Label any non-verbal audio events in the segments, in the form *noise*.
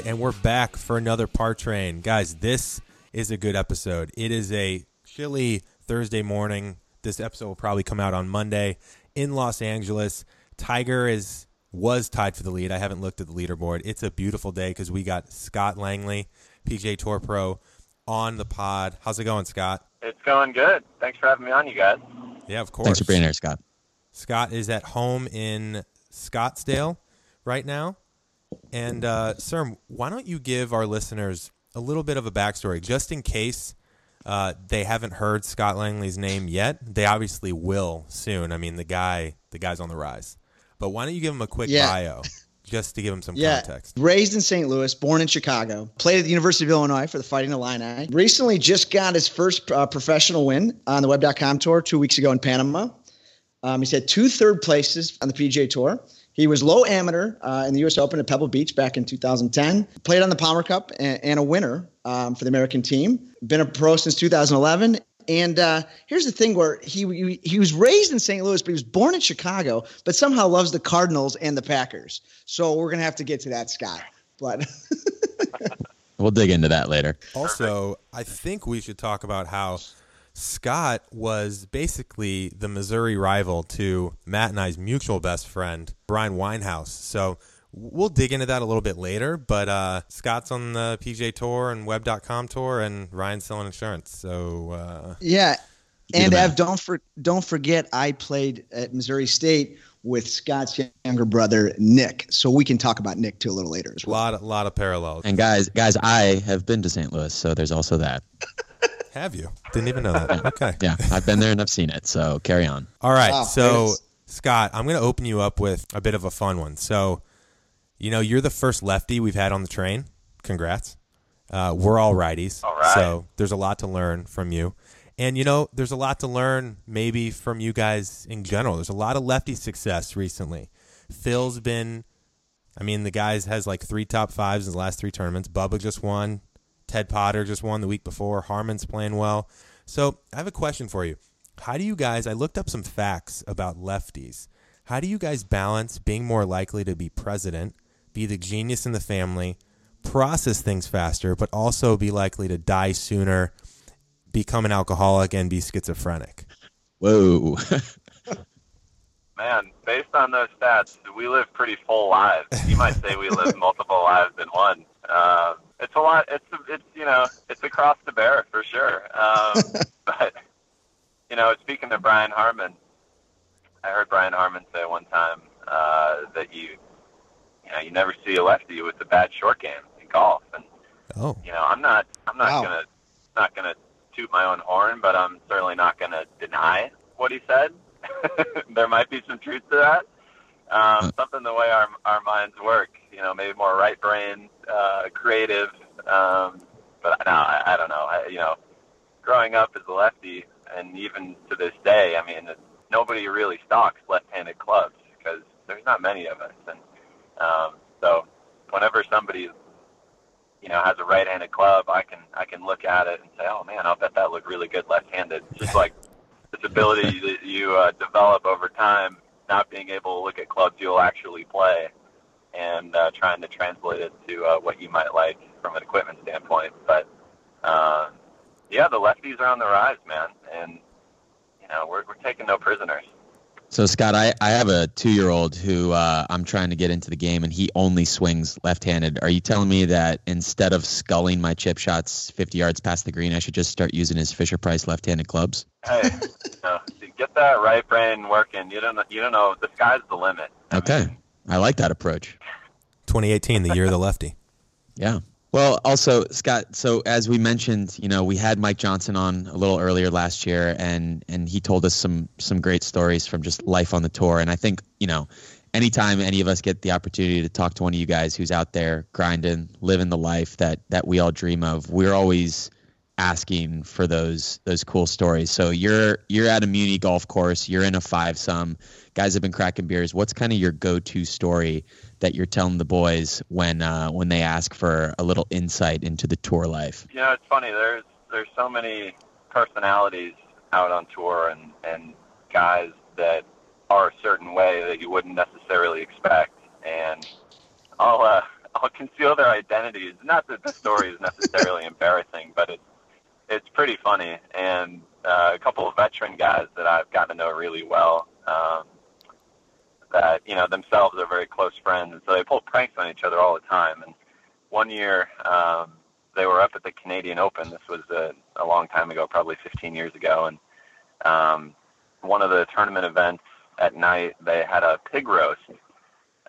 All right, and we're back for another Par Train. Guys, this is a good episode. It is a chilly Thursday morning. This episode will probably come out on Monday in Los Angeles. Tiger is was tied for the lead. I haven't looked at the leaderboard. It's a beautiful day because we got Scott Langley, PGA Tour Pro, on the pod. How's it going, Scott? It's going good. Thanks for having me on, you guys. Yeah, of course. Thanks for being here, Scott. Scott is at home in Scottsdale right now. And, uh, sir, why don't you give our listeners a little bit of a backstory, just in case uh, they haven't heard Scott Langley's name yet? They obviously will soon. I mean, the guy, the guy's on the rise. But why don't you give him a quick Yeah. bio, just to give him some Yeah, context? raised in St. Louis, born in Chicago, played at the University of Illinois for the Fighting Illini. Recently, just got his first uh, professional win on the Web.com tour two weeks ago in Panama. Um, he's had two third places on the PGA Tour. He was low amateur uh, in the U.S. Open at Pebble Beach back in 2010. Played on the Palmer Cup and, and a winner um, for the American team. Been a pro since 2011. And uh, here's the thing: where he, he he was raised in St. Louis, but he was born in Chicago, but somehow loves the Cardinals and the Packers. So we're gonna have to get to that, Scott. But *laughs* We'll dig into that later. Also, I think we should talk about how Scott was basically the Missouri rival to Matt and I's mutual best friend, Brian Winehouse. So we'll dig into that a little bit later. But uh, Scott's on the PGA Tour and Web.com tour, and Ryan's selling insurance. So uh, yeah, and the Ev, don't for, don't forget, I played at Missouri State with Scott's younger brother Nick. So we can talk about Nick too a little later as a lot, a lot of parallels. And guys, guys, I have been to St. Louis, so there's also that. *laughs* Have you? Didn't even know that. *laughs* Okay. Yeah, I've been there and I've seen it. So carry on. All right. Wow, so, goodness. Scott, I'm going to open you up with a bit of a fun one. So, you know, you're the first lefty we've had on the train. Congrats. Uh, we're all righties. All right. So, there's a lot to learn from you. And, you know, there's a lot to learn maybe from you guys in general. There's a lot of lefty success recently. Phil's been, I mean, the guys has like three top fives in the last three tournaments. Bubba just won. Ted Potter just won the week before. Harman's playing well. So I have a question for you. How do you guys, I looked up some facts about lefties. How do you guys balance being more likely to be president, be the genius in the family, process things faster, but also be likely to die sooner, become an alcoholic, and be schizophrenic? Whoa. *laughs* Man, based on those stats, we live pretty full lives. You might say we live *laughs* multiple lives in one. It's a lot. It's it's you know it's a cross to bear for sure. Um, *laughs* but you know, speaking of Brian Harman, I heard Brian Harman say one time uh, that you you know you never see a lefty with a bad short game in golf, and Oh, you know I'm not I'm not Wow. gonna not gonna toot my own horn, but I'm certainly not gonna deny what he said. *laughs* there might be some truth to that. Um, something the way our our minds work, you know, maybe more right brain, uh, creative. Um, but no, I, I don't know. I, you know, growing up as a lefty, and even to this day, I mean, nobody really stocks left-handed clubs because there's not many of us, and um, so whenever somebody you know has a right-handed club, I can I can look at it and say, oh man, I'll bet that looked really good left-handed. Just like *laughs* this ability that you uh, develop over time, not being able to look at clubs you'll actually play, and uh, trying to translate it to uh, what you might like from an equipment standpoint. But um, yeah, the lefties are on the rise, man, and you know we're we're taking no prisoners. So Scott, I, I have a two year old who uh, I'm trying to get into the game, and he only swings left handed. Are you telling me that instead of sculling my chip shots 50 yards past the green, I should just start using his Fisher Price left handed clubs? Hey, *laughs* you know, get that right brain working. You don't know, you don't know. The sky's the limit. I Okay, mean, I like that approach. 2018, the year of the lefty. Yeah. Well, also Scott. So as we mentioned, you know, we had Mike Johnson on a little earlier last year, and and he told us some some great stories from just life on the tour. And I think you know, anytime any of us get the opportunity to talk to one of you guys who's out there grinding, living the life that that we all dream of, we're always asking for those those cool stories. So you're you're at a Muni golf course, you're in a five some, guys have been cracking beers. What's kind of your go to story that you're telling the boys when uh, when they ask for a little insight into the tour life? you know, it's funny. There's there's so many personalities out on tour, and and guys that are a certain way that you wouldn't necessarily expect. And I'll uh, I'll conceal their identities. Not that the story is necessarily embarrassing, but it's it's pretty funny. And uh, a couple of veteran guys that I've gotten to know really well, um, that you know themselves are very close friends, and so they pull pranks on each other all the time. And one year, um, they were up at the Canadian Open. This was a, a long time ago, probably 15 years ago, and um, one of the tournament events at night, they had a pig roast,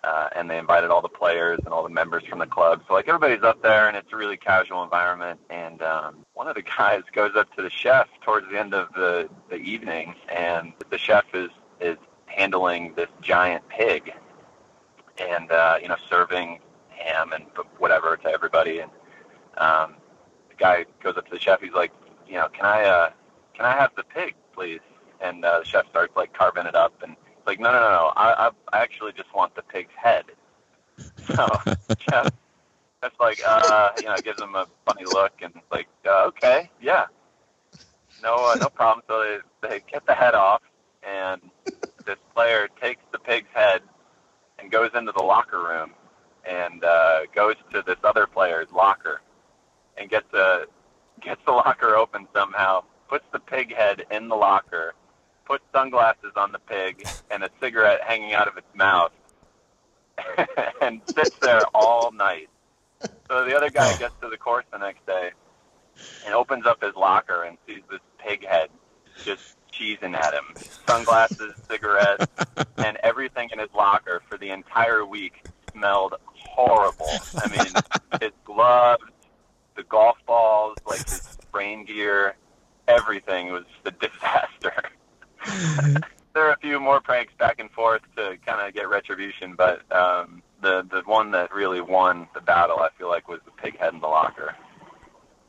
uh, and they invited all the players and all the members from the club. So like everybody's up there, and it's a really casual environment. And um, one of the *laughs* guys goes up to the chef towards the end of the the evening, and the chef is is handling this giant pig, and uh, you know serving ham and whatever to everybody. And um, the guy goes up to the chef. He's like, you know, can I uh, can I have the pig, please? And uh, the chef starts like carving it up, and it's like, no, no, no, no. I, I, I actually just want the pig's head. So *laughs* chef, chef's like, uh, you know, gives him a funny look, and like, uh, okay, yeah, no, uh, no problem. So they they get the head off, and this player takes the pig's head and goes into the locker room and uh, goes to this other player's locker and gets the gets the locker open somehow, puts the pig head in the locker, puts sunglasses on the pig and a cigarette hanging out of its mouth, *laughs* and sits there all night. So the other guy oh. gets to the course the next day and opens up his locker and sees this pig head just cheesing at him. Sunglasses, cigarettes, *laughs* and everything in his locker for the entire week smelled horrible. I mean, his gloves, the golf balls, like his rain gear, everything was a *laughs* disaster. There are a few more pranks back and forth to kind of get retribution, but um, the the one that really won the battle, I feel like, was the pig head in the locker.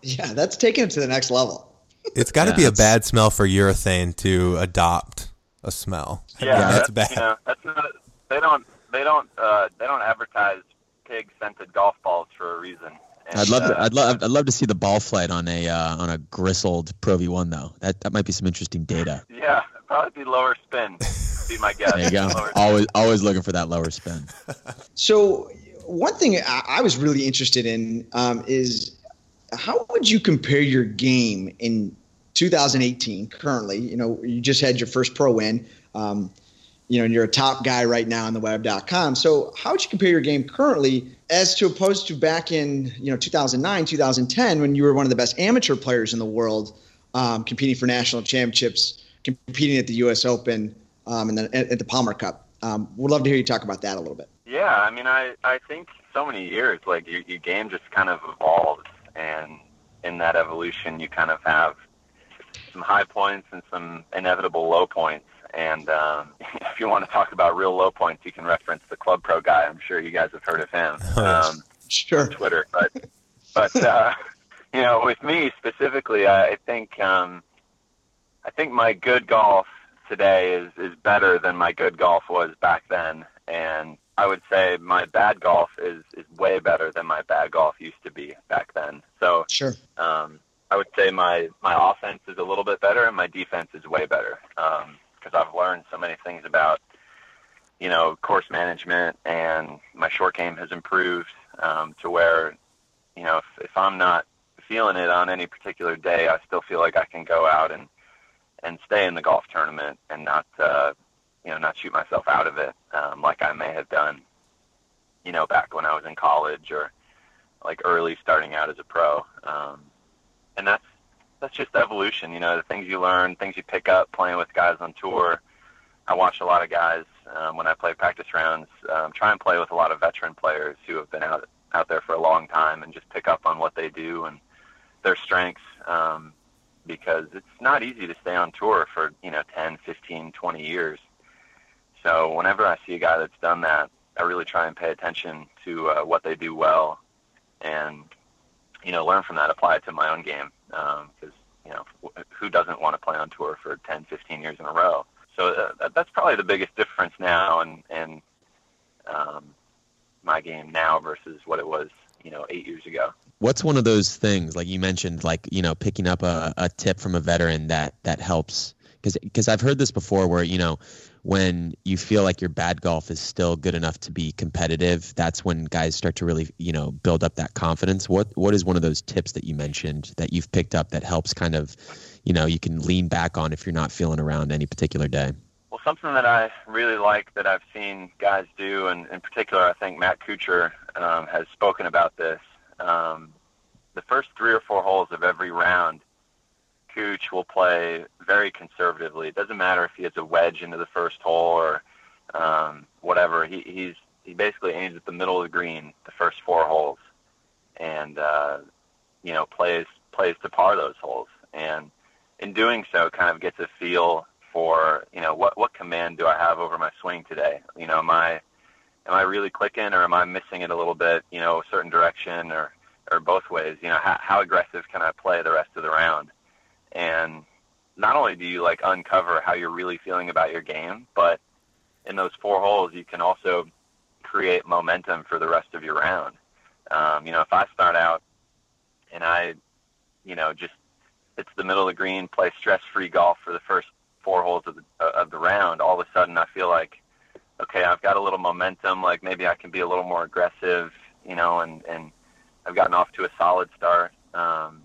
Yeah, that's taking it to the next level. It's got to Yeah, be a bad smell for urethane to adopt a smell. Yeah, that's that- bad. You know, that's not, they don't they don't uh, they don't advertise pig scented golf balls for a reason. And, I'd love to. uh, I'd love. I'd love to see the ball flight on a uh, on a gristled Pro V1 though. That that might be some interesting data. *laughs* Yeah, probably be lower spin. Be my guess. There you go. Lower Always always looking for that lower spin. *laughs* So, one thing I, I was really interested in um, is how would you compare your game in 2018 currently? You know, you just had your first pro win. Um, you know, and you're a top guy right now on the web.com. So, how would you compare your game currently as to opposed to back in, you know, 2009, 2010 when you were one of the best amateur players in the world, um, competing for national championships, competing at the U.S. Open, um, and then at, at the Palmer Cup? Um, would love to hear you talk about that a little bit. Yeah, I mean, I I think so many years, like your your game just kind of evolves, and in that evolution, you kind of have some high points and some inevitable low points. And um, *laughs* if you want to talk about real low points, you can reference the Club Pro guy. I'm sure you guys have heard of him. *laughs* Um, Sure. on Twitter, but but uh, *laughs* you know, with me specifically, I, I think um, I think my good golf today is is better than my good golf was back then, and I would say my bad golf is is way better than my bad golf used to be back then. So Sure. um, I would say my my offense is a little bit better and my defense is way better because I've learned so many things about you know course management and my short game has improved um, to where you know if, if I'm not feeling it on any particular day, I still feel like I can go out and and stay in the golf tournament and not uh, you know not shoot myself out of it um, like I may have done you know back when I was in college or like early starting out as a pro. Um, and that's that's just evolution. You know, the things you learn, things you pick up playing with guys on tour. I watch a lot of guys um, when I play practice rounds. Um, try and play with a lot of veteran players who have been out out there for a long time, and just pick up on what they do and their strengths. Um, because it's not easy to stay on tour for you know 10, 15, 20 years. So whenever I see a guy that's done that, I really try and pay attention to uh, what they do well, and you know, learn from that, apply it to my own game. Because you know, who doesn't want to play on tour for 10, 15 years in a row? So uh, that's probably the biggest difference now, and and um, my game now versus what it was, you know, eight years ago. What's one of those things like you mentioned, like you know, picking up a, a tip from a veteran that that helps? Because because I've heard this before, where you know, when you feel like your bad golf is still good enough to be competitive, that's when guys start to really, you know, build up that confidence. What what is one of those tips that you mentioned that you've picked up that helps kind of, you know, you can lean back on if you're not feeling around any particular day? Well, something that I really like that I've seen guys do, and in particular, I think Matt Kuchar um, has spoken about this. Um, the first three or four holes of every round, Cooch will play very conservatively. It doesn't matter if he has a wedge into the first hole or um, whatever. He, he's he basically aims at the middle of the green the first four holes, and uh, you know plays plays to par those holes. And in doing so, kind of gets a feel for you know what what command do I have over my swing today? You know, I am I really clicking or am I missing it a little bit? You know, a certain direction or or both ways. You know, how, how aggressive can I play the rest of the round? And not only do you like uncover how you're really feeling about your game, but in those four holes, you can also create momentum for the rest of your round. Um, you know, if I start out and I, you know, just it's the middle of the green, play stress-free golf for the first four holes of the of the round, all of a sudden I feel like, okay, I've got a little momentum. Like maybe I can be a little more aggressive, you know, and and I've gotten off to a solid start. Um,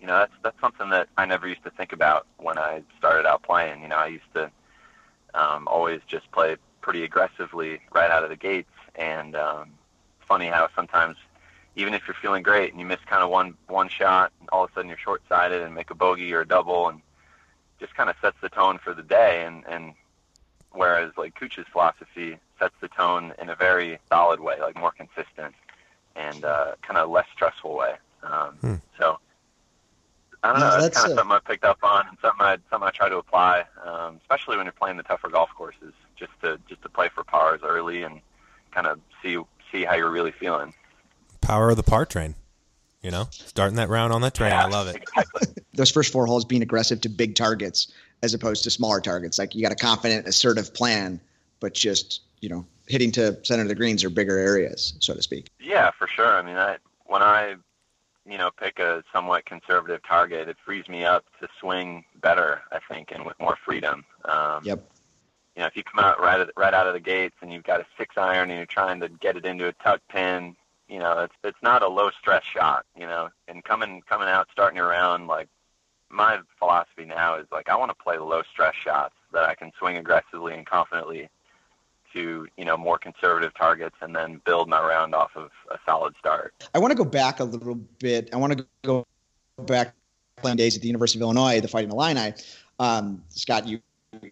you know, that's that's something that I never used to think about when I started out playing. You know, I used to um, always just play pretty aggressively right out of the gates, and um, funny how sometimes even if you're feeling great and you miss kind of one one shot, and all of a sudden you're short sided and make a bogey or a double, and just kind of sets the tone for the day. And and whereas like Cooch's philosophy sets the tone in a very solid way, like more consistent and uh, kind of less stressful way. Um, hmm. So I don't know. No, that's kind of a... something I picked up on, and something I something I try to apply, um, especially when you're playing the tougher golf courses, just to just to play for pars early and kind of see see how you're really feeling. Power of the par train. You know, starting that round on that train. Yeah, I love it. Exactly. *laughs* Those first four holes being aggressive to big targets as opposed to smaller targets. Like you got a confident, assertive plan, but just you know hitting to center of the greens or bigger areas, so to speak. Yeah, for sure. I mean, I when I you know pick a somewhat conservative target, it frees me up to swing better, I think, and with more freedom. Um, yep. You know, if you come out right at, right out of the gates and you've got a six iron and you're trying to get it into a tuck pin, you know, it's it's not a low stress shot. You know, and coming coming out starting around like my philosophy now is like I want to play low stress shots that I can swing aggressively and confidently to you know more conservative targets and then build my round off of a solid start. I want to go back a little bit. I want to go back playing days at the University of Illinois, the Fighting Illini. Um, Scott, you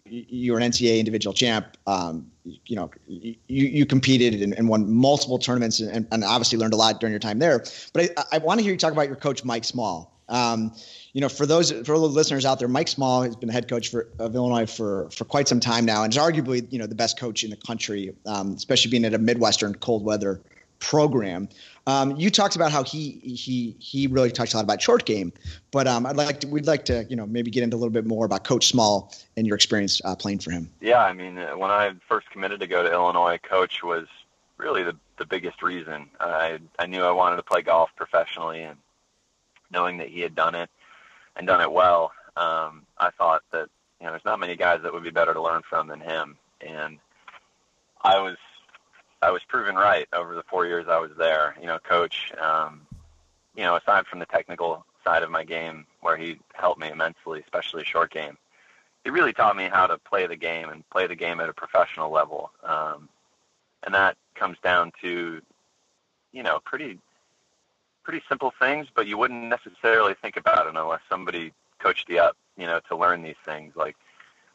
you were an NCAA individual champ. Um, you know, you, you competed and, and won multiple tournaments and, and, obviously learned a lot during your time there. But I, I want to hear you talk about your coach, Mike Small. Um, you know, for those for the listeners out there, Mike Small has been head coach for, of Illinois for for quite some time now, and is arguably you know the best coach in the country, um, especially being at a Midwestern cold weather program. Um, you talked about how he he he really talks a lot about short game, but um, I'd like to we'd like to you know maybe get into a little bit more about Coach Small and your experience uh, playing for him. Yeah, I mean, uh, when I first committed to go to Illinois, Coach was really the the biggest reason. I I knew I wanted to play golf professionally, and knowing that he had done it and done it well, um, I thought that you know there's not many guys that would be better to learn from than him, and I was I was proven right over the four years I was there. You know, coach, um, you know, aside from the technical side of my game, where he helped me immensely, especially short game, he really taught me how to play the game and play the game at a professional level. Um, and that comes down to, you know, pretty pretty simple things, but you wouldn't necessarily think about it unless somebody coached you up, you know, to learn these things like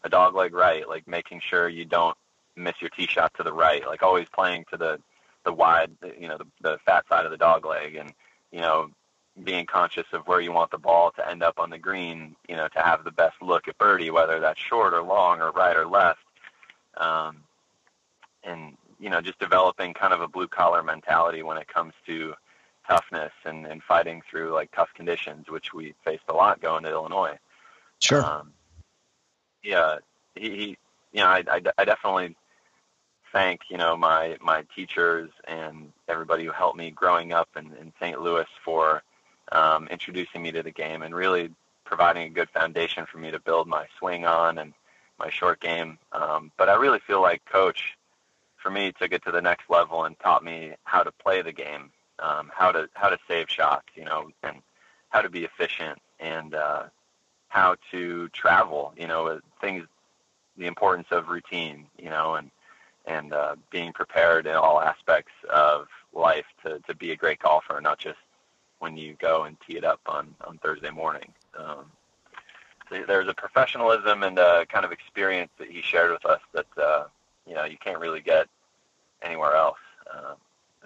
a dog leg right, like making sure you don't miss your tee shot to the right, like always playing to the the wide, you know, the, the fat side of the dog leg, and you know, being conscious of where you want the ball to end up on the green, you know, to have the best look at birdie, whether that's short or long or right or left, um, and you know, just developing kind of a blue collar mentality when it comes to toughness and, and fighting through like tough conditions, which we faced a lot going to Illinois. Sure. Um, yeah, he, he, you know, I, I, I definitely thank you know my my teachers and everybody who helped me growing up in, in St. Louis for um, introducing me to the game and really providing a good foundation for me to build my swing on and my short game. Um, but I really feel like coach, for me, took it to the next level and taught me how to play the game, um, how to how to save shots, you know, and how to be efficient and uh, how to travel, you know, things, the importance of routine, you know, and and uh, being prepared in all aspects of life to, to be a great golfer, not just when you go and tee it up on, on Thursday morning. Um, there's a professionalism and a kind of experience that he shared with us that uh, you know you can't really get anywhere else. Uh,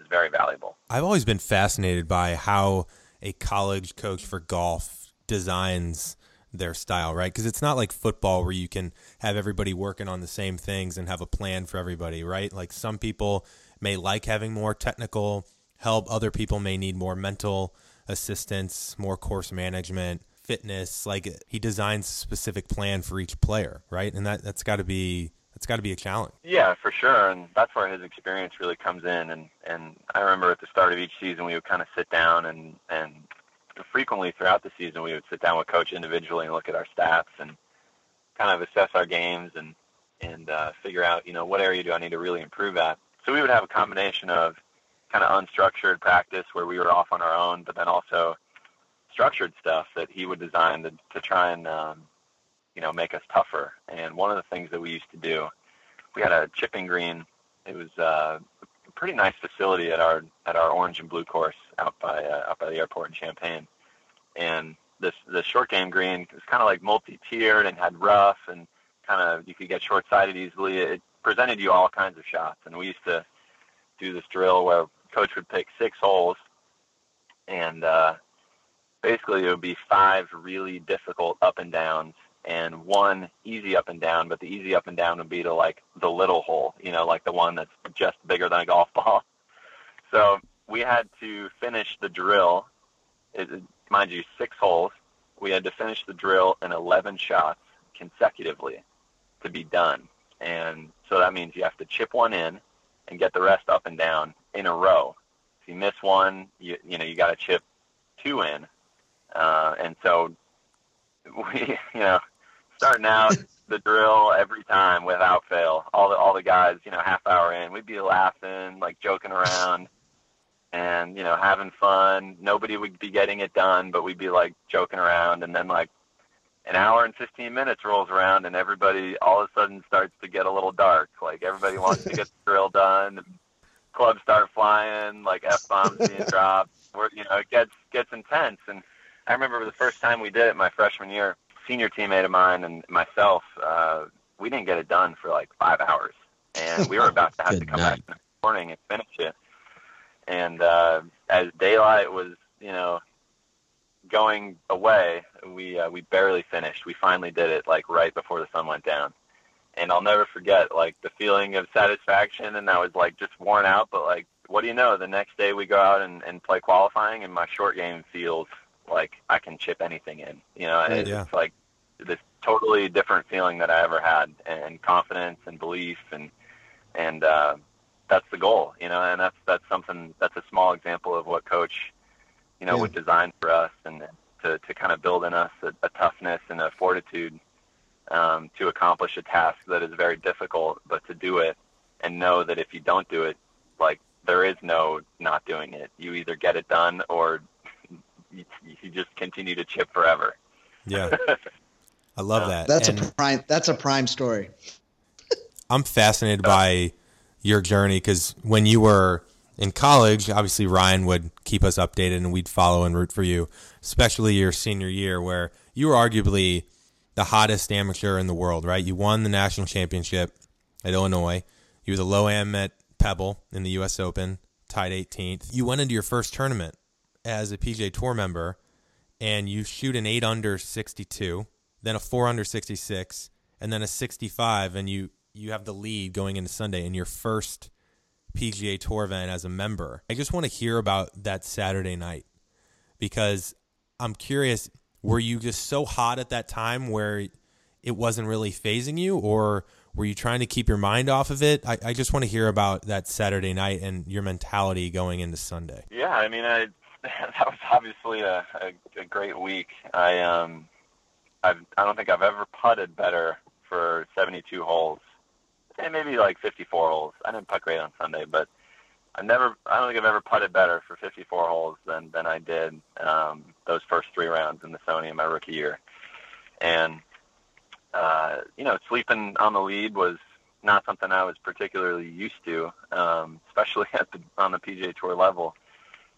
it's very valuable. I've always been fascinated by how a college coach for golf designs their style, right? Because it's not like football where you can have everybody working on the same things and have a plan for everybody, right? Like some people may like having more technical help, other people may need more mental assistance, more course management, fitness. Like he designs a specific plan for each player, right? And that that's got to be that's got to be a challenge. Yeah, for sure, and that's where his experience really comes in. And and I remember at the start of each season, we would kind of sit down and and frequently throughout the season, we would sit down with coach individually and look at our stats and kind of assess our games and and uh, figure out, you know, what area do I need to really improve at. So we would have a combination of kind of unstructured practice where we were off on our own, but then also structured stuff that he would design to, to try and um, you know make us tougher. And one of the things that we used to do, we had a chipping green. It was uh, a pretty nice facility at our at our orange and blue course out by uh, out by the airport in Champaign. And this the short game green was kind of like multi-tiered and had rough and kind of you could get short-sided easily. It presented you all kinds of shots, and we used to do this drill where coach would pick six holes, and uh, basically it would be five really difficult up and downs and one easy up and down, but the easy up and down would be to like the little hole, you know, like the one that's just bigger than a golf *laughs* ball. So we had to finish the drill. It, mind you, six holes. We had to finish the drill in 11 shots consecutively to be done. And so that means you have to chip one in and get the rest up and down in a row. If you miss one, you, you know, you got to chip two in. Uh, and so *laughs* we, you know, starting out the drill every time without fail. All the all the guys, you know, half hour in, we'd be laughing, like joking around, and you know, having fun. Nobody would be getting it done, but we'd be like joking around, and then like an hour and 15 minutes rolls around, and everybody all of a sudden starts to get a little dark. Like everybody wants to get the drill done. Clubs start flying, like f bombs being *laughs* dropped. Where you know it gets gets intense, and I remember the first time we did it my freshman year senior teammate of mine and myself, uh, we didn't get it done for like five hours, and we were *laughs* about to have to come night. back in the morning and finish it. And uh, as daylight was, you know, going away, we uh, we barely finished. We finally did it like right before the sun went down, and I'll never forget like the feeling of satisfaction. And I was like just worn out, but like, what do you know? The next day we go out and, and play qualifying, and my short game feels like I can chip anything in. You know, it's yeah. like this totally different feeling that I ever had, and confidence and belief, and and uh, that's the goal. You know, and that's that's something that's a small example of what coach, you know, yeah. would design for us, and to to kind of build in us a, a toughness and a fortitude um, to accomplish a task that is very difficult, but to do it and know that if you don't do it, like there is no not doing it. You either get it done or *laughs* you, you just continue to chip forever. Yeah. *laughs* I love that. That's and a prime. That's a prime story. *laughs* I'm fascinated by your journey because when you were in college, obviously Ryan would keep us updated and we'd follow and root for you, especially your senior year where you were arguably the hottest amateur in the world, right? You won the national championship at Illinois. You were the low am at Pebble in the U.S. Open, tied 18th. You went into your first tournament as a PGA Tour member, and you shoot an eight under 62, then a four under 66, and then a 65, and you you have the lead going into Sunday in your first PGA Tour event as a member. I just want to hear about that Saturday night because I'm curious. Were you just so hot at that time where it wasn't really phasing you, or were you trying to keep your mind off of it? I, I just want to hear about that Saturday night and your mentality going into Sunday. Yeah, I mean, I *laughs* that was obviously a, a, a great week. I um, I've, I don't think I've ever putted better for 72 holes, and maybe like 54 holes. I didn't putt great on Sunday, but I never, I don't think I've ever putted better for 54 holes than than I did um, those first three rounds in the Sony in my rookie year. And uh, you know, sleeping on the lead was not something I was particularly used to, um, *laughs* especially at the on the PGA Tour level.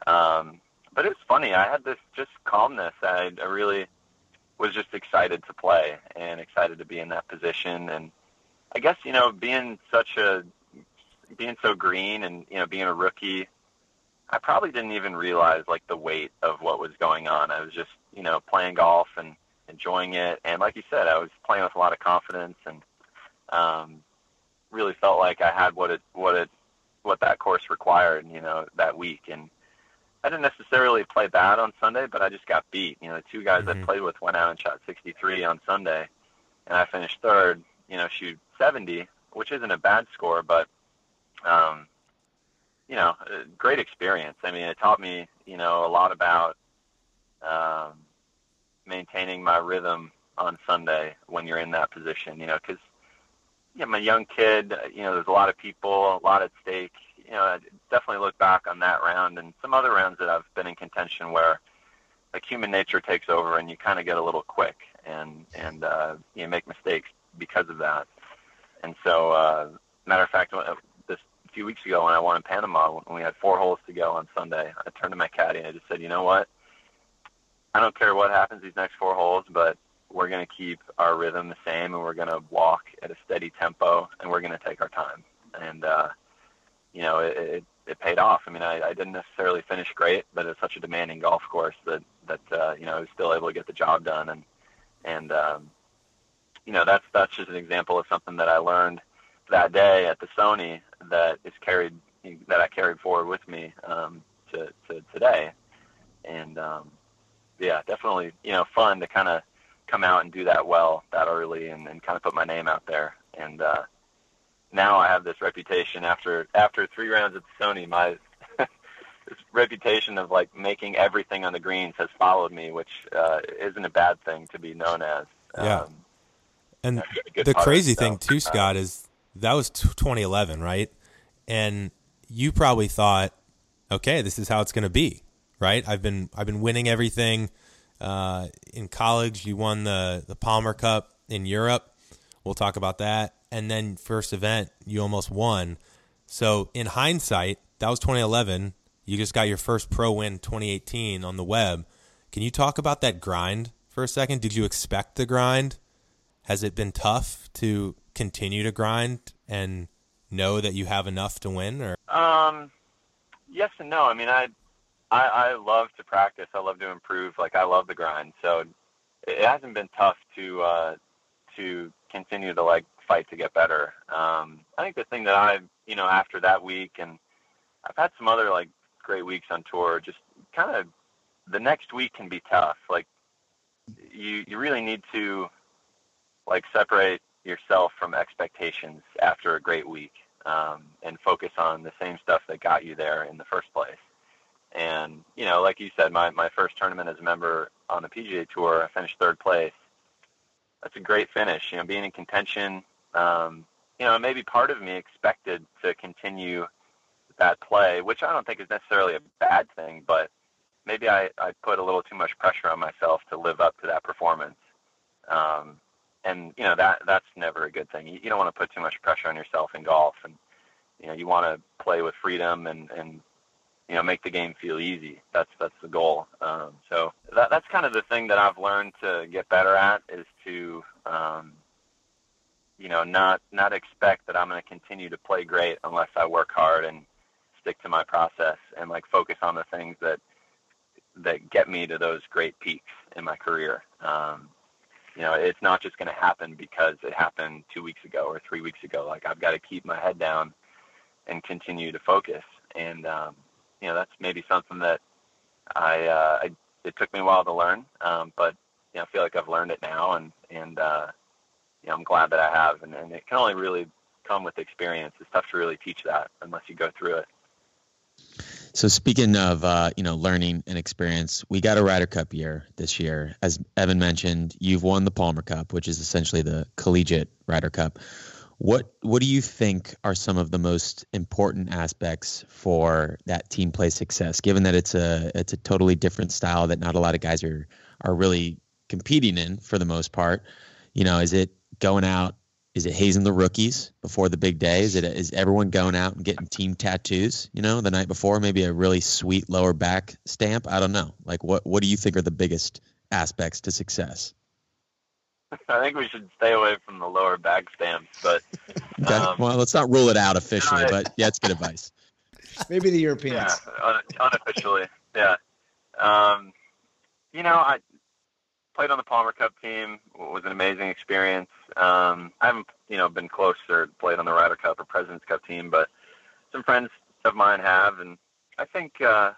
Um, but it was funny. I had this just calmness. I, I really was just excited to play and excited to be in that position. And I guess you know, being such a being so green and you know being a rookie, I probably didn't even realize like the weight of what was going on. I was just you know playing golf and enjoying it, and like you said, I was playing with a lot of confidence and um, really felt like I had what it what it what that course required. You know that week and. I didn't necessarily play bad on Sunday, but I just got beat. You know, the two guys Mhm. I played with went out and shot 63 on Sunday, and I finished third. You know, shoot 70, which isn't a bad score, but um, you know, great experience. I mean, it taught me, you know, a lot about um, maintaining my rhythm on Sunday when you're in that position. You know, because yeah, I'm a young kid. You know, there's a lot of people, a lot at stake. You know, I definitely look back on that round and some other rounds that I've been in contention where like human nature takes over and you kind of get a little quick and and uh, you make mistakes because of that. And so, uh, matter of fact, this a few weeks ago when I won in Panama, when we had four holes to go on Sunday, I turned to my caddy and I just said, you know what? I don't care what happens these next four holes, but we're going to keep our rhythm the same and we're going to walk at a steady tempo and we're going to take our time. And, uh, you know, it, it, it paid off. I mean, I, I didn't necessarily finish great, but it's such a demanding golf course that, that, uh, you know, I was still able to get the job done. And, and, um, you know, that's, that's just an example of something that I learned that day at the Sony that is carried, that I carried forward with me, um, to, to today. And, um, yeah, definitely, you know, fun to kind of come out and do that well that early and, and kind of put my name out there. And uh, now I have this reputation after after three rounds at the Sony, my *laughs* this reputation of like making everything on the greens has followed me, which uh, isn't a bad thing to be known as. Yeah. Um, And the crazy thing too, uh, Scott, is that was t- 2011, right? And you probably thought, okay, this is how it's going to be, right? I've been I've been winning everything. Uh, in college, you won the the Palmer Cup in Europe. We'll talk about that. And then first event, you almost won. So in hindsight, that was 2011. You just got your first pro win 2018 on the web. Can you talk about that grind for a second? Did you expect the grind? Has it been tough to continue to grind and know that you have enough to win or Um, yes and no. I mean, I, I, I love to practice. I love to improve. Like I love the grind. So it, hasn't been tough to, uh, to continue to like fight to get better. Um, I think the thing that I, you know, after that week and I've had some other like great weeks on tour, just kind of the next week can be tough. Like you, you really need to like separate yourself from expectations after a great week um, and focus on the same stuff that got you there in the first place. And you know, like you said, my my first tournament as a member on the PGA Tour, I finished third place. That's a great finish. You know, being in contention. Um, you know, maybe part of me expected to continue that play, which I don't think is necessarily a bad thing, but maybe I, I put a little too much pressure on myself to live up to that performance. Um, and you know that that's never a good thing. You, you don't want to put too much pressure on yourself in golf, and you know you want to play with freedom and and you know make the game feel easy. That's that's the goal. Um, so that that's kind of the thing that I've learned to get better at is to um, you know not not expect that I'm going to continue to play great unless I work hard and stick to my process and like focus on the things that that get me to those great peaks in my career. Um, you know, it's not just going to happen because it happened two weeks ago or three weeks ago. Like I've got to keep my head down and continue to focus. And um, you know, that's maybe something that I, uh, I it took me a while to learn, um, but you know, I feel like I've learned it now, and and uh, you know, I'm glad that I have. And, and it can only really come with experience. It's tough to really teach that unless you go through it. So speaking of uh, you know learning and experience, we got a Ryder Cup year this year. As Evan mentioned, you've won the Palmer Cup, which is essentially the collegiate Ryder Cup. What what do you think are some of the most important aspects for that team play success? Given that it's a it's a totally different style that not a lot of guys are are really competing in for the most part. You know, is it going out is it hazing the rookies before the big day? Is it is everyone going out and getting team tattoos? You know, the night before, maybe a really sweet lower back stamp. I don't know. Like, what what do you think are the biggest aspects to success? I think we should stay away from the lower back stamps, but *laughs* okay. Um, well, let's not rule it out officially, but yeah, it's good advice. *laughs* Maybe the Europeans. Yeah, unofficially. Yeah. Um, you know, I played on the Palmer Cup team. It was an amazing experience. Um, I haven't, you know, been close or played on the Ryder Cup or Presidents Cup team, but some friends of mine have, and I think uh,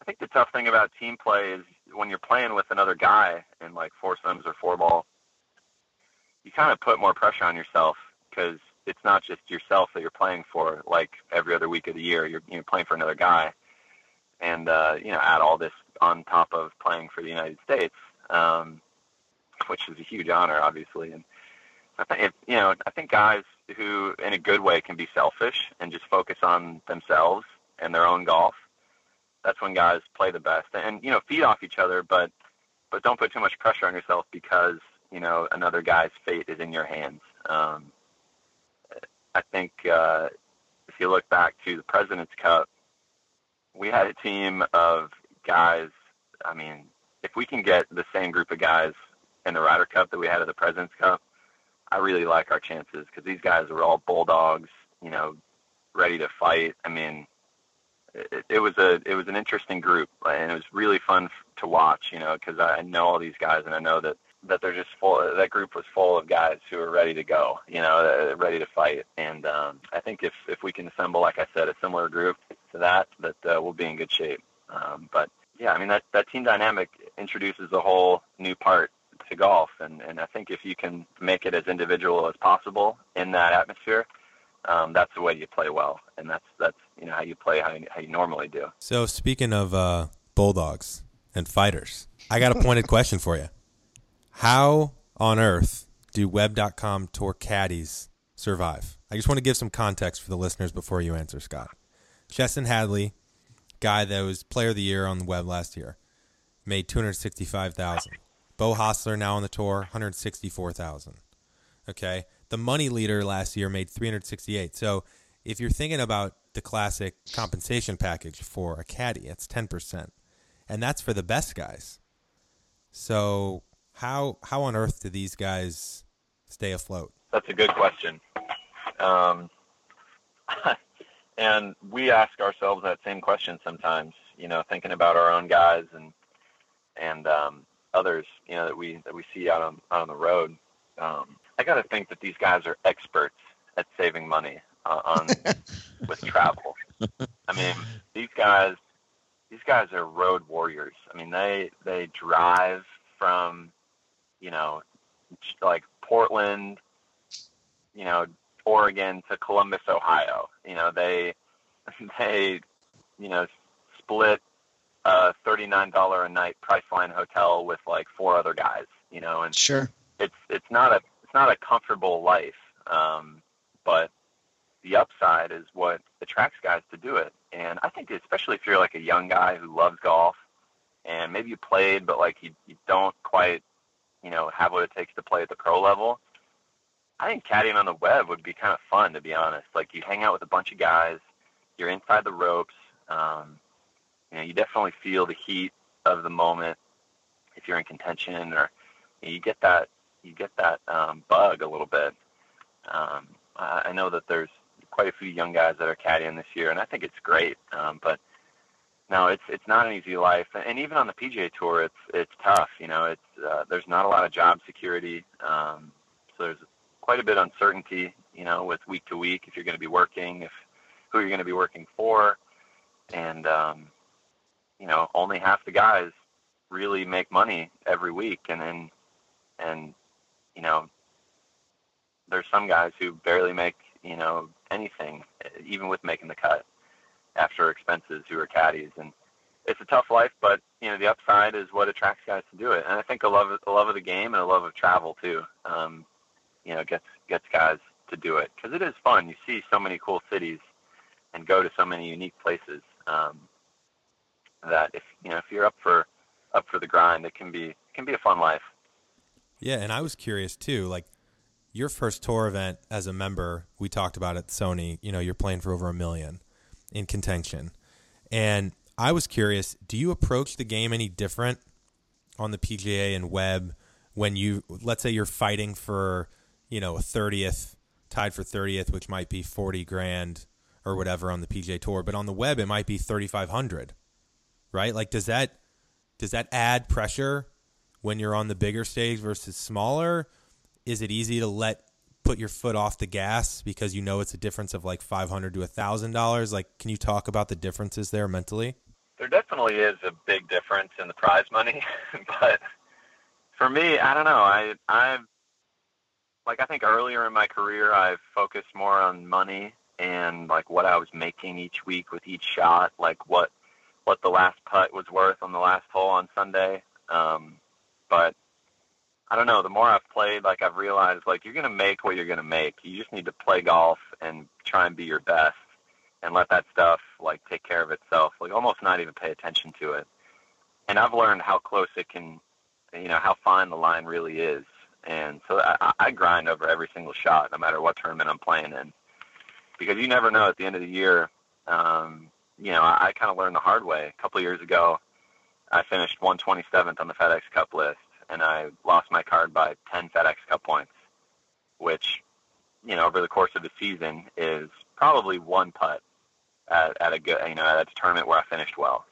I think the tough thing about team play is when you're playing with another guy in like foursomes or four ball, you kind of put more pressure on yourself because it's not just yourself that you're playing for. Like every other week of the year, you're you're playing for another guy, and uh, you know, add all this on top of playing for the United States um, which is a huge honor, obviously. And I think, you know, I think guys who, in a good way, can be selfish and just focus on themselves and their own golf. That's when guys play the best, and you know, feed off each other, but but don't put too much pressure on yourself because you know another guy's fate is in your hands. Um, I think uh, if you look back to the President's Cup, we had a team of guys. I mean, if we can get the same group of guys in the Ryder Cup that we had at the President's Cup, I really like our chances because these guys are all bulldogs, you know, ready to fight. I mean, it, it was a it was an interesting group, and it was really fun to watch, you know, because I know all these guys, and I know that that they're just full. That group was full of guys who are ready to go, you know, ready to fight. And um, I think if if we can assemble, like I said, a similar group to that, that uh, we'll be in good shape. Um, but yeah, I mean that that team dynamic introduces a whole new part to golf, and and I think if you can make it as individual as possible in that atmosphere, um, that's the way you play well, and that's that's you know how you play how you, how you normally do. So speaking of uh, bulldogs and fighters, I got a pointed *laughs* question for you. How on earth do Web.com tour caddies survive? I just want to give some context for the listeners before you answer, Scott. Chesson Hadley guy that was player of the year on the web last year made 265,000. Beau Hossler now on the tour 164,000. Okay? The money leader last year made 368. So, if you're thinking about the classic compensation package for a caddy, it's 10%. And that's for the best guys. So, how how on earth do these guys stay afloat? That's a good question. Um, *laughs* and we ask ourselves that same question sometimes. You know, thinking about our own guys and and um, others, you know, that we that we see out on out on the road. Um, I got to think that these guys are experts at saving money uh, on *laughs* with travel. I mean, these guys these guys are road warriors. I mean, they they drive from you know like Portland, you know, Oregon to Columbus, Ohio. You know, they *laughs* they you know split a thirty nine dollar a night Priceline hotel with like four other guys. You know, and sure, it's it's not a it's not a comfortable life, um, but the upside is what attracts guys to do it. And I think especially if you're like a young guy who loves golf and maybe you played but like you you don't quite you know have what it takes to play at the pro level I think caddying on the web would be kind of fun, to be honest. Like you hang out with a bunch of guys, you're inside the ropes. Um, you know, you definitely feel the heat of the moment if you're in contention, or you, know, you get that you get that um, bug a little bit. Um, I know that there's quite a few young guys that are caddying this year, and I think it's great. Um, but no, it's it's not an easy life, and even on the PGA Tour, it's it's tough. You know, it's uh, there's not a lot of job security. Um, so there's quite a bit of uncertainty, you know, with week to week if you're going to be working, if who you're going to be working for, and um, you know, only half the guys really make money every week, and then and you know, there's some guys who barely make you know anything, even with making the cut. After expenses who are caddies, and it's a tough life. But you know, the upside is what attracts guys to do it, and I think a love a love of the game and a love of travel too. Um, you know, gets gets guys to do it because it is fun. You see so many cool cities and go to so many unique places um, that if you know if you're up for up for the grind, it can be it can be a fun life. Yeah, and I was curious too, like your first tour event as a member, we talked about at Sony, you know, you're playing for over a million in contention. And I was curious, do you approach the game any different on the PGA and web when you let's say you're fighting for, you know, a 30th, tied for 30th, which might be 40 grand or whatever on the PGA tour, but on the web it might be 3500. Right? Like does that does that add pressure when you're on the bigger stage versus smaller? Is it easy to let put your foot off the gas because you know it's a difference of like 500 to a thousand dollars? Like, can you talk about the differences there mentally? There definitely is a big difference in the prize money, *laughs* but for me, I don't know. I I've like I think earlier in my career, I've focused more on money and like what I was making each week with each shot, like what what the last putt was worth on the last hole on Sunday. Um, but I don't know. The more I've played, like I've realized, like you're gonna make what you're gonna make. You just need to play golf and try and be your best, and let that stuff like take care of itself. Like almost not even pay attention to it. And I've learned how close it can, you know, how fine the line really is. And so I, I grind over every single shot, no matter what tournament I'm playing in, because you never know at the end of the year. Um, you know, I, I kind of learned the hard way. A couple of years ago, I finished 127th on the FedEx Cup list and I lost my card by 10 FedEx Cup points, which, you know, over the course of the season is probably one putt at, at a good, you know, at a tournament where I finished well.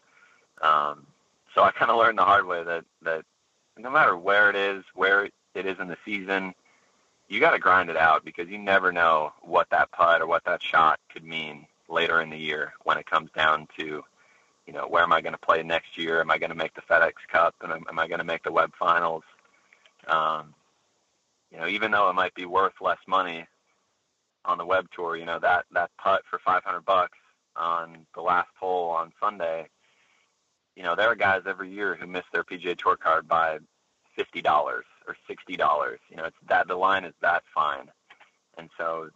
Um, so I kind of learned the hard way that that no matter where it is, where it is in the season, you got to grind it out because you never know what that putt or what that shot could mean later in the year when it comes down to you know, where am I going to play next year? Am I going to make the FedEx Cup? And am I going to make the Web Finals? Um, you know, even though it might be worth less money on the Web Tour, you know that that putt for 500 bucks on the last hole on Sunday. You know, there are guys every year who miss their PGA Tour card by fifty dollars or sixty dollars. You know, it's that the line is that fine, and so,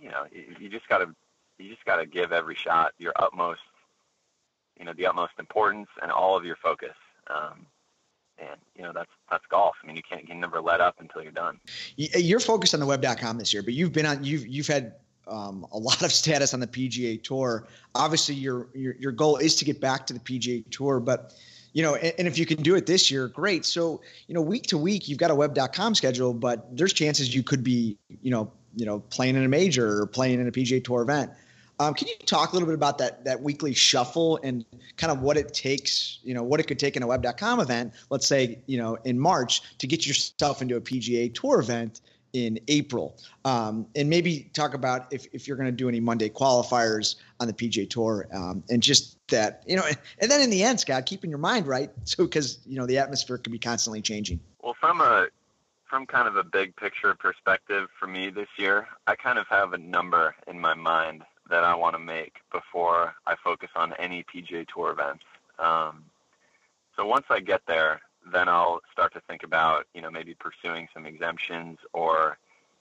you know, you, you just got to you just got to give every shot your utmost you know the utmost importance and all of your focus. Um, and you know that's that's golf. I mean, you can't you never let up until you're done. You're focused on the web.com this year, but you've been on you've you've had um, a lot of status on the PGA Tour. Obviously, your, your your goal is to get back to the PGA Tour, but you know, and, and, if you can do it this year, great. So you know, week to week, you've got a web.com schedule, but there's chances you could be you know you know playing in a major or playing in a PGA Tour event. Um, can you talk a little bit about that that weekly shuffle and kind of what it takes, you know, what it could take in a web.com event, let's say, you know, in March to get yourself into a PGA Tour event in April? Um, and maybe talk about if, if you're going to do any Monday qualifiers on the PGA Tour um, and just that, you know, and then in the end, Scott, keeping your mind right. *laughs* So, because, you know, the atmosphere could be constantly changing. Well, from a, from kind of a big picture perspective for me this year, I kind of have a number in my mind that I want to make before I focus on any PGA Tour events. Um, so once I get there, then I'll start to think about, you know, maybe pursuing some exemptions or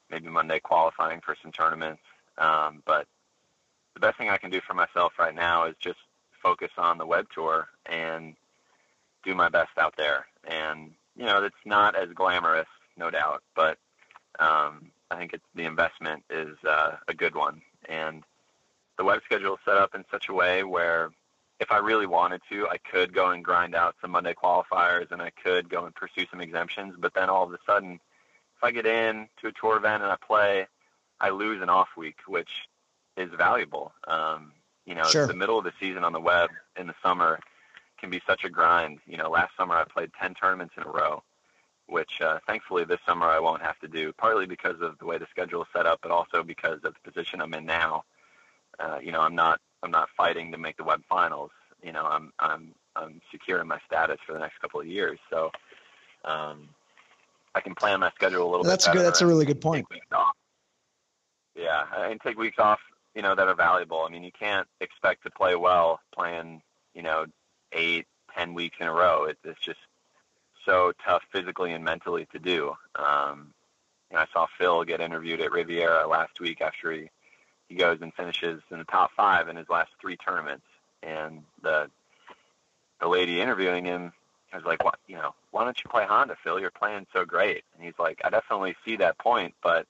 maybe Monday qualifying for some tournaments. Um, but the best thing I can do for myself right now is just focus on the web tour and do my best out there. And, you know, it's not as glamorous, no doubt, but um, I think it's, the investment is uh, a good one. And the web schedule is set up in such a way where if I really wanted to, I could go and grind out some Monday qualifiers and I could go and pursue some exemptions. But then all of a sudden, if I get in to a tour event and I play, I lose an off week, which is valuable. Um, you know, sure. the middle of the season on the web in the summer can be such a grind. You know, last summer I played 10 tournaments in a row, which uh, thankfully this summer I won't have to do, partly because of the way the schedule is set up, but also because of the position I'm in now uh, you know, I'm not I'm not fighting to make the web finals. You know, I'm I'm I'm secure in my status for the next couple of years. So um, I can plan my schedule a little that's bit. That's good. That's a really good point. Yeah, and take weeks off you know, that are valuable. I mean, you can't expect to play well playing, you know, eight, ten weeks in a row. It, it's just so tough physically and mentally to do. Um, you know, I saw Phil get interviewed at Riviera last week after he he goes and finishes in the top five in his last three tournaments, and the the lady interviewing him was like, "What? You know, why don't you play Honda, Phil? You're playing so great." And he's like, "I definitely see that point, but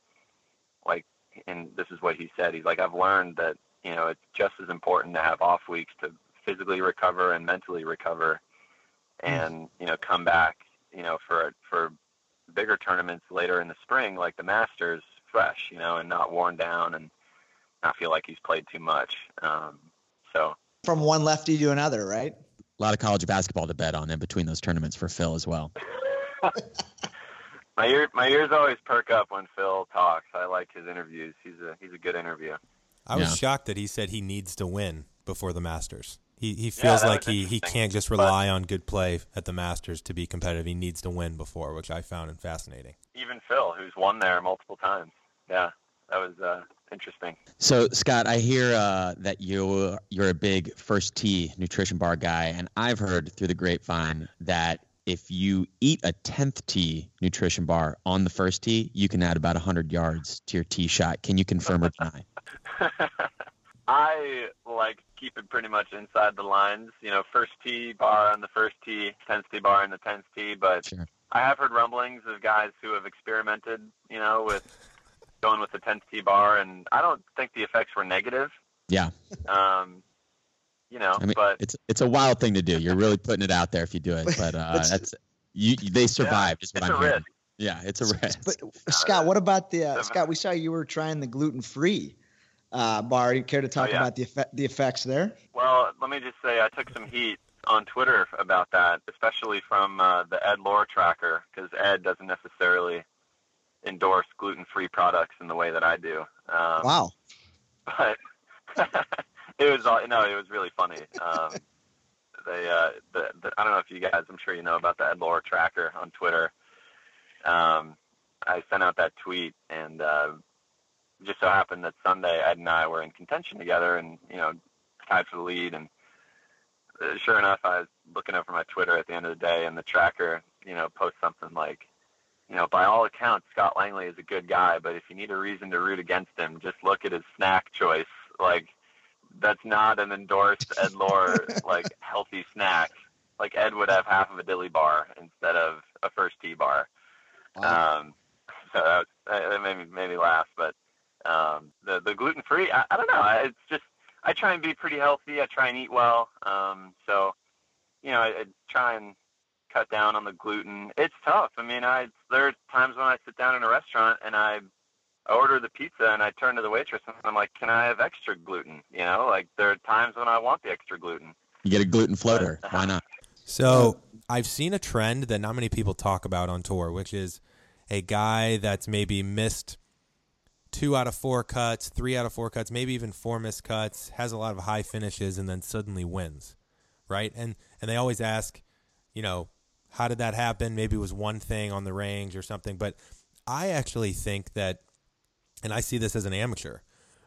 like, and this is what he said. He's like, I've learned that you know it's just as important to have off weeks to physically recover and mentally recover, and you know come back, you know, for for bigger tournaments later in the spring, like the Masters, fresh, you know, and not worn down and not feel like he's played too much. Um, so From one lefty to another, right? A lot of college basketball to bet on in between those tournaments for Phil as well. *laughs* my ear my ears always perk up when Phil talks. I like his interviews. He's a he's a good interview. I was Yeah. shocked that he said he needs to win before the Masters. He he feels that like he, he can't just but- rely on good play at the Masters to be competitive. He needs to win before, which I found fascinating. Even Phil, who's won there multiple times. Yeah, that was uh, interesting. So Scott, I hear uh, that you you're a big first tee nutrition bar guy, and I've heard through the grapevine that if you eat a tenth tee nutrition bar on the first tee, you can add about hundred yards to your tee shot. Can you confirm or deny? *laughs* I like keep it pretty much inside the lines. You know, first tee bar on the first tee, tenth tee bar on the tenth tee. But Sure. I have heard rumblings of guys who have experimented. You know, with going with the tenth tee bar, and I don't think the effects were negative. Yeah, Um, you know, I mean but it's it's a wild thing to do. You're really putting it out there if you do it, but uh, that's you. They survived. is what it's I'm a hearing. risk. Yeah, it's a risk. But Scott, what about the uh, Scott? We saw you were trying the gluten free uh, bar. You care to talk Oh, yeah. about the effect, the effects there? Well, let me just say I took some heat on Twitter about that, especially from uh, the Ed Loar tracker, because Ed doesn't necessarily endorse gluten-free products in the way that I do. Um, Wow. *laughs* But *laughs* it was all no, it was really funny. Um, *laughs* they, uh, the, the, I don't know if you guys, I'm sure you know about the Ed Loar tracker on Twitter. Um, I sent out that tweet, and uh, just so happened that Sunday Ed and I were in contention together, and you know, tied for the lead. And uh, sure enough, I was looking over my Twitter at the end of the day, and the tracker, you know, posts something like, you know, by all accounts, Scott Langley is a good guy, but if you need a reason to root against him, just look at his snack choice. Like, that's not an endorsed Ed Loar *laughs* like healthy snack. Like Ed would have half of a dilly bar instead of a first tee bar. Wow. Um, so that, that that made me made me laugh. But um, the the gluten free, I, I don't know. It's just I try and be pretty healthy. I try and eat well. Um, so you know, I, I try and cut down on the gluten. It's tough. I mean, I there are times when I sit down in a restaurant and I I order the pizza and I turn to the waitress and I'm like, "Can I have extra gluten?" You know, like there are times when I want the extra gluten. You get a gluten floater. *laughs* Why not? So I've seen a trend that not many people talk about on tour, which is a guy that's maybe missed two out of four cuts, three out of four cuts, maybe even four missed cuts, has a lot of high finishes, and then suddenly wins, right? And and they always ask, you know, how did that happen? Maybe it was one thing on the range or something. But I actually think that, and I see this as an amateur,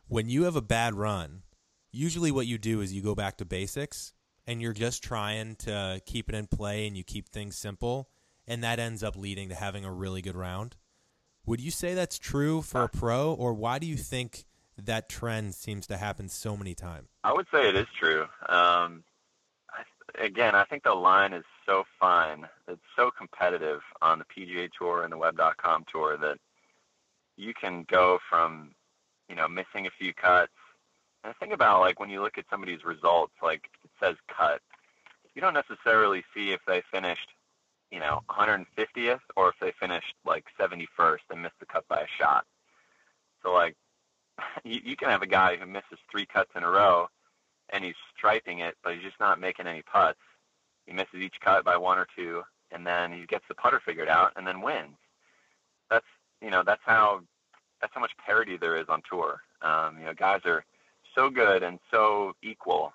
when you have a bad run, usually what you do is you go back to basics and you're just trying to keep it in play and you keep things simple and that ends up leading to having a really good round. Would you say that's true for a pro or why do you think that trend seems to happen so many times? I would say it is true. Um, I, again, I think the line is so fine. It's so competitive on the PGA Tour and the Web.com Tour that you can go from, you know, missing a few cuts. And think about like when you look at somebody's results, like it says cut. You don't necessarily see if they finished, you know, 150th or if they finished like 71st and missed the cut by a shot. So like *laughs* you, you can have a guy who misses three cuts in a row and he's striping it, but he's just not making any putts. He misses each cut by one or two, and then he gets the putter figured out and then wins. That's you know that's how that's how much parity there is on tour. Um, you know, guys are so good and so equal.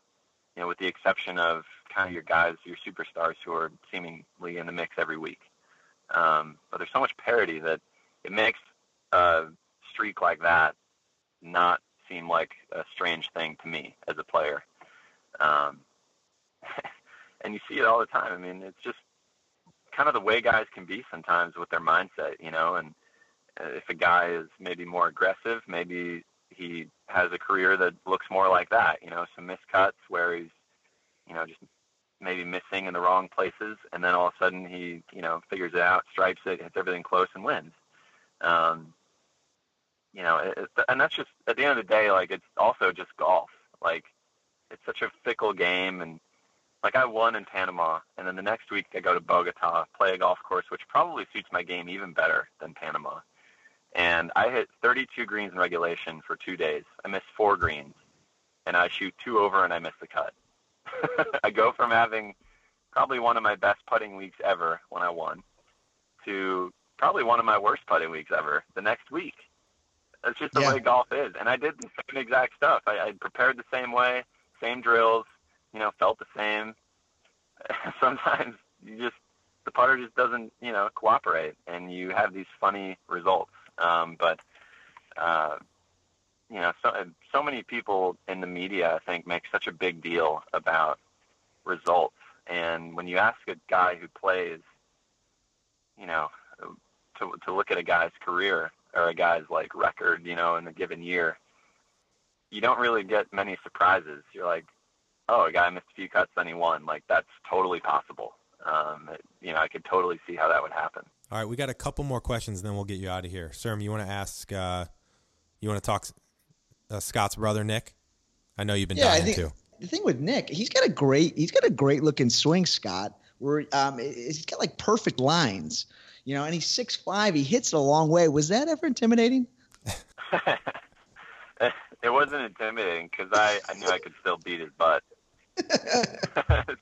You know, with the exception of kind of your guys, your superstars who are seemingly in the mix every week. Um, but there's so much parity that it makes a streak like that not seem like a strange thing to me as a player. Um, *laughs* and you see it all the time. I mean, it's just kind of the way guys can be sometimes with their mindset, you know. And uh, if a guy is maybe more aggressive, maybe he has a career that looks more like that, you know, some miscuts where he's, you know, just maybe missing in the wrong places, and then all of a sudden he, you know, figures it out, stripes it, hits everything close, and wins. Um, you know, it, and that's just at the end of the day, like it's also just golf. Like it's such a fickle game, and like I won in Panama, and then the next week I go to Bogota, play a golf course, which probably suits my game even better than Panama. And I hit 32 greens in regulation for two days. I missed four greens, and I shoot two over, and I miss the cut. *laughs* I go from having probably one of my best putting weeks ever when I won to probably one of my worst putting weeks ever the next week. That's just the Yeah. way golf is. And I did the same exact stuff. I, I prepared the same way, same drills, you know, felt the same. *laughs* Sometimes you just, the putter just doesn't, you know, cooperate and you have these funny results. Um, but, uh, you know, so, so many people in the media, I think, make such a big deal about results. And when you ask a guy who plays, you know, to, to look at a guy's career or a guy's like record, you know, in a given year, you don't really get many surprises. You're like, oh, a guy missed a few cuts, then he won. Like that's totally possible. Um, it, you know, I could totally see how that would happen. All right, we got a couple more questions, and then we'll get you out of here. Serm, you want to ask? Uh, you want to talk uh, Scott's brother Nick? I know you've been Yeah, I dying think to. the thing with Nick, he's got a great he's got a great looking swing, Scott. Where um, he's got like perfect lines, you know, and he's six five. He hits it a long way. Was that ever intimidating? *laughs* *laughs* it wasn't intimidating because I, I knew I could still beat his butt *laughs*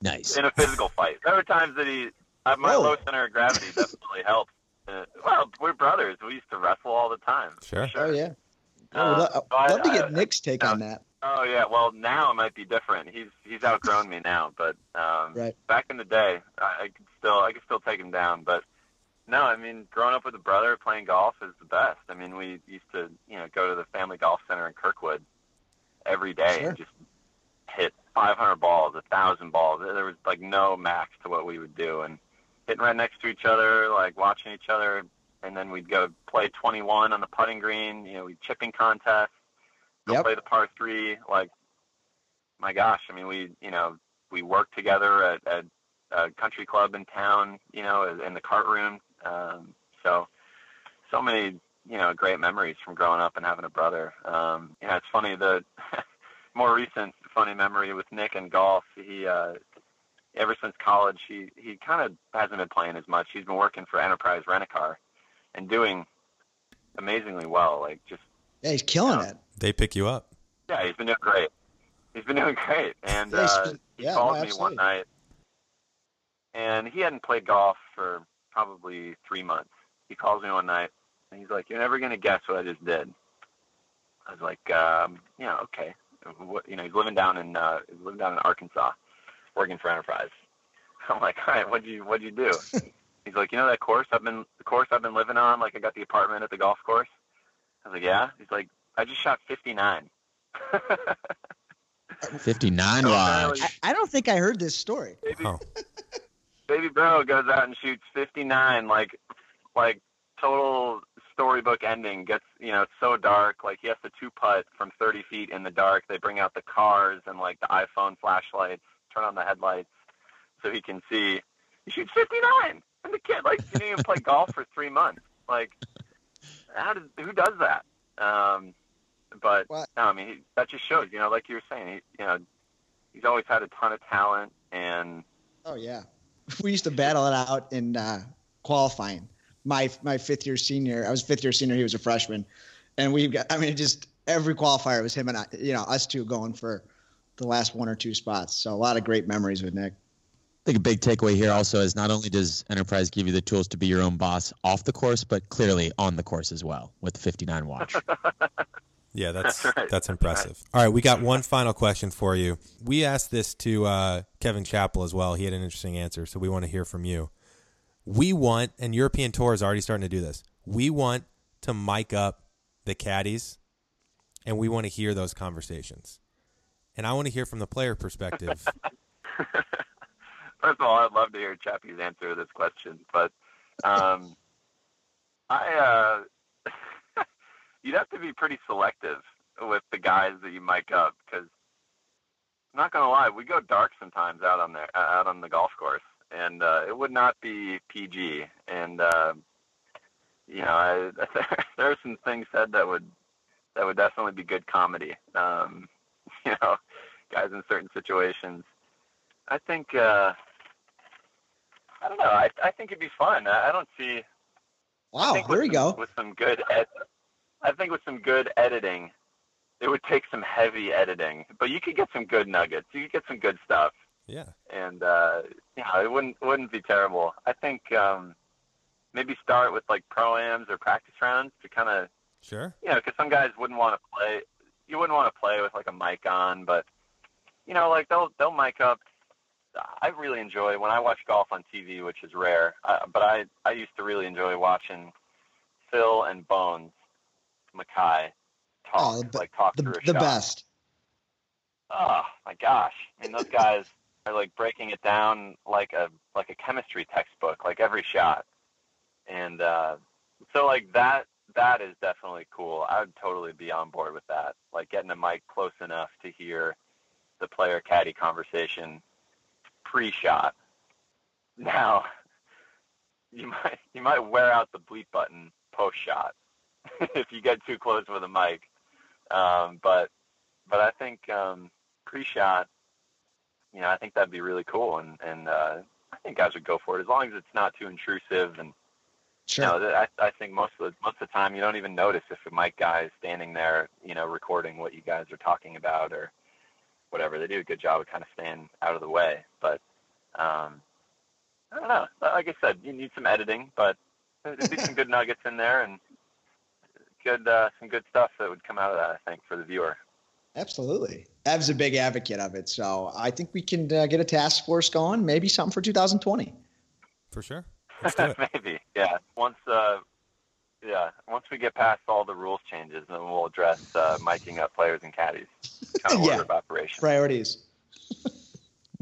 Nice. in a physical fight. There were times that he, uh, my Oh. low center of gravity definitely helped. Uh, well, we're brothers. We used to wrestle all the time. Sure. Oh yeah. Uh, I would lo- I'd love to I- get Nick's take on that. Oh yeah, well now it might be different. He's he's outgrown me now, but um, Right. back in the day, I, I could still I could still take him down. But no, I mean, growing up with a brother playing golf is the best. I mean, we used to you know go to the family golf center in Kirkwood every day Sure. and just hit 500 balls, a thousand balls. There was like no max to what we would do, and hitting right next to each other, like watching each other, and then we'd go play 21 on the putting green. You know, we chipping contests go Yep. play the par three. Like, my gosh, I mean, we, you know, we worked together at, at a country club in town, you know, in the cart room. Um, so, so many, you know, great memories from growing up and having a brother. Um, you know, it's funny the *laughs* more recent funny memory with Nick and golf. He, uh, ever since college, he, he kind of hasn't been playing as much. He's been working for Enterprise Rent a Car and doing amazingly well. Like, just Yeah, he's killing Yeah. it. They pick you up. yeah, he's been doing great. He's been doing great. *laughs* And Yeah, uh, he yeah, called no, me absolutely. one night, and he hadn't played golf for probably three months. He calls me one night, and he's like, "You're never gonna guess what I just did." I was like, um, "Yeah, okay." What, you know, he's living down in uh, he's living down in Arkansas, working for Enterprise. *laughs* I'm like, "All right, what'd you what'd you do?" *laughs* he's like, "You know that course I've been the course I've been living on. Like, I got the apartment at the golf course." I was like, "Yeah." He's like, "I just shot 59." *laughs* 59 So Raj. apparently- I, I don't think I heard this story. baby, Oh. baby bro goes out and shoots 59 like like total storybook ending gets you know it's so dark like he has to two putt from 30 feet in the dark. They bring out the cars and like the iphone flashlights turn on the headlights so he can see. He shoots 59 and the kid like didn't even play golf for three months. Like how does who does that? Um but What? no i mean he, that just shows you know like you were saying he, you know he's always had a ton of talent and Oh yeah, *laughs* we used to battle it out in uh, qualifying. My my fifth year senior, I was fifth year senior. He was a freshman, and we got. I mean, just every qualifier was him and I. You know, us two going for the last one or two spots. So a lot of great memories with Nick. I think a big takeaway here also is not only does Enterprise give you the tools to be your own boss off the course, but clearly on the course as well with the 59 watch. *laughs* Yeah, that's That's right. that's impressive. All right, we got one final question for you. We asked this to uh, Kevin Chappell as well. He had an interesting answer, so we want to hear from you. We want, and European Tour is already starting to do this. We want to mic up the caddies and we want to hear those conversations. And I want to hear from the player perspective. *laughs* First of all, I'd love to hear Chappie's answer to this question, but um, I uh, *laughs* you'd have to be pretty selective with the guys that you mic up because not gonna lie, we go dark sometimes out on there out on the golf course, and uh, it would not be PG. And uh, you know, I, *laughs* there are some things said that would that would definitely be good comedy. Um, *laughs* you know, guys in certain situations. I think. Uh, I don't know. I, I think it'd be fun. I, I don't see. Wow, there some, go. With some good, ed- I think with some good editing, it would take some heavy editing, but you could get some good nuggets. You could get some good stuff, yeah. and uh, yeah, it wouldn't wouldn't be terrible. I think um, maybe start with like pro-ams or practice rounds to kind of Sure. you know, because some guys wouldn't want to play. You wouldn't want to play with like a mic on, but you know, like they'll they'll mic up. I really enjoy when I watch golf on TV, which is rare. Uh, but I I used to really enjoy watching Phil and Bones Mackay talk, Oh, the- like talk The, through a the shot. best. Oh my gosh! I mean, those guys are like breaking it down like a like a chemistry textbook, like every shot. And uh, so, like that that is definitely cool. I would totally be on board with that. Like getting a mic close enough to hear the player caddy conversation pre-shot. Now, you might you might wear out the bleep button post-shot *laughs* if you get too close with a mic. Um, but but I think um, pre-shot, you know, I think that'd be really cool, and and uh, I think guys would go for it as long as it's not too intrusive. And Sure. you know, I I think most of the most of the time you don't even notice if a mic guy is standing there, you know, recording what you guys are talking about or whatever. They do a good job of kind of staying out of the way, but um, I don't know. Like I said, you need some editing, but there'd be some good nuggets in there and good uh, some good stuff that would come out of that. I think for the viewer. Absolutely. Ev's a big advocate of it. So I think we can uh, get a task force going, maybe something for 2020. For sure. Let's do *laughs* it. Maybe, yeah. Once, uh, yeah, once we get past all the rules changes, then we'll address uh, miking up players and caddies. *laughs* Kind of Yeah. order of operation. Priorities. *laughs*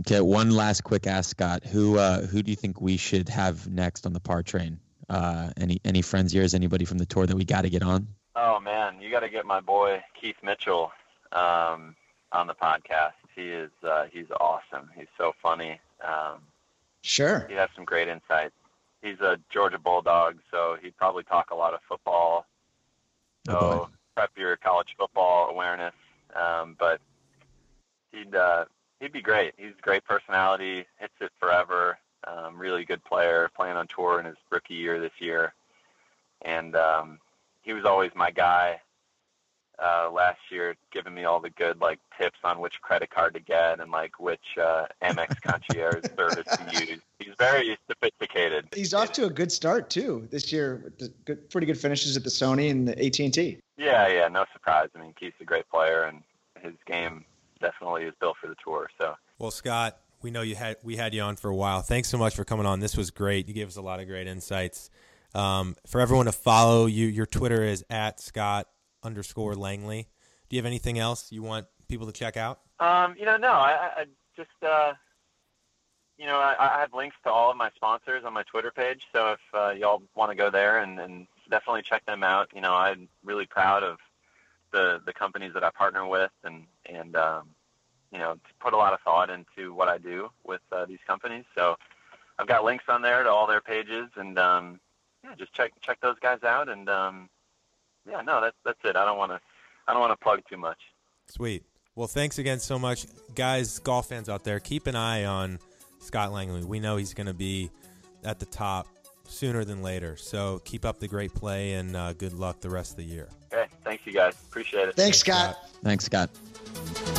Okay, one last quick ask, Scott. Who uh, who do you think we should have next on the par train? Uh, any any friends of yours? Anybody from the tour that we got to get on? Oh man, you got to get my boy Keith Mitchell um, on the podcast. He is uh, he's awesome. He's so funny. Um, Sure. he has some great insights. He's a Georgia Bulldog, so he'd probably talk a lot of football. So Oh, prep your college football awareness. Um, but he'd uh, he'd be great. He's a great personality. Hits it forever. Um, really good player. Playing on tour in his rookie year this year, and um, he was always my guy. Uh, last year, giving me all the good like tips on which credit card to get and like which uh, Amex concierge *laughs* service to use. He's very sophisticated. He's off to a good start too this year. with the Good, pretty good finishes at the Sony and the AT&T. Yeah, yeah, no surprise. I mean, Keith's a great player, and his game definitely is built for the tour. So Well, Scott, we know you had we had you on for a while. Thanks so much for coming on. This was great. You gave us a lot of great insights. Um, for everyone to follow you, your Twitter is at Scott underscore Langley. Do you have anything else you want people to check out? Um, you know, no, I, I just, uh, you know, I, I have links to all of my sponsors on my Twitter page. So if uh, y'all want to go there and, and definitely check them out, you know, I'm really proud of the the companies that I partner with, and and um, you know, put a lot of thought into what I do with uh, these companies. So I've got links on there to all their pages, and um, yeah, just check check those guys out. And um, yeah, no, that's that's it. I don't want to I don't want to plug too much. Sweet. Well, thanks again so much, guys. Golf fans out there, keep an eye on Scott Langley. We know he's going to be at the top sooner than later. So keep up the great play and uh, good luck the rest of the year. Okay, thanks you guys. Appreciate it. Thanks, Thanks, Scott. Thanks, Scott.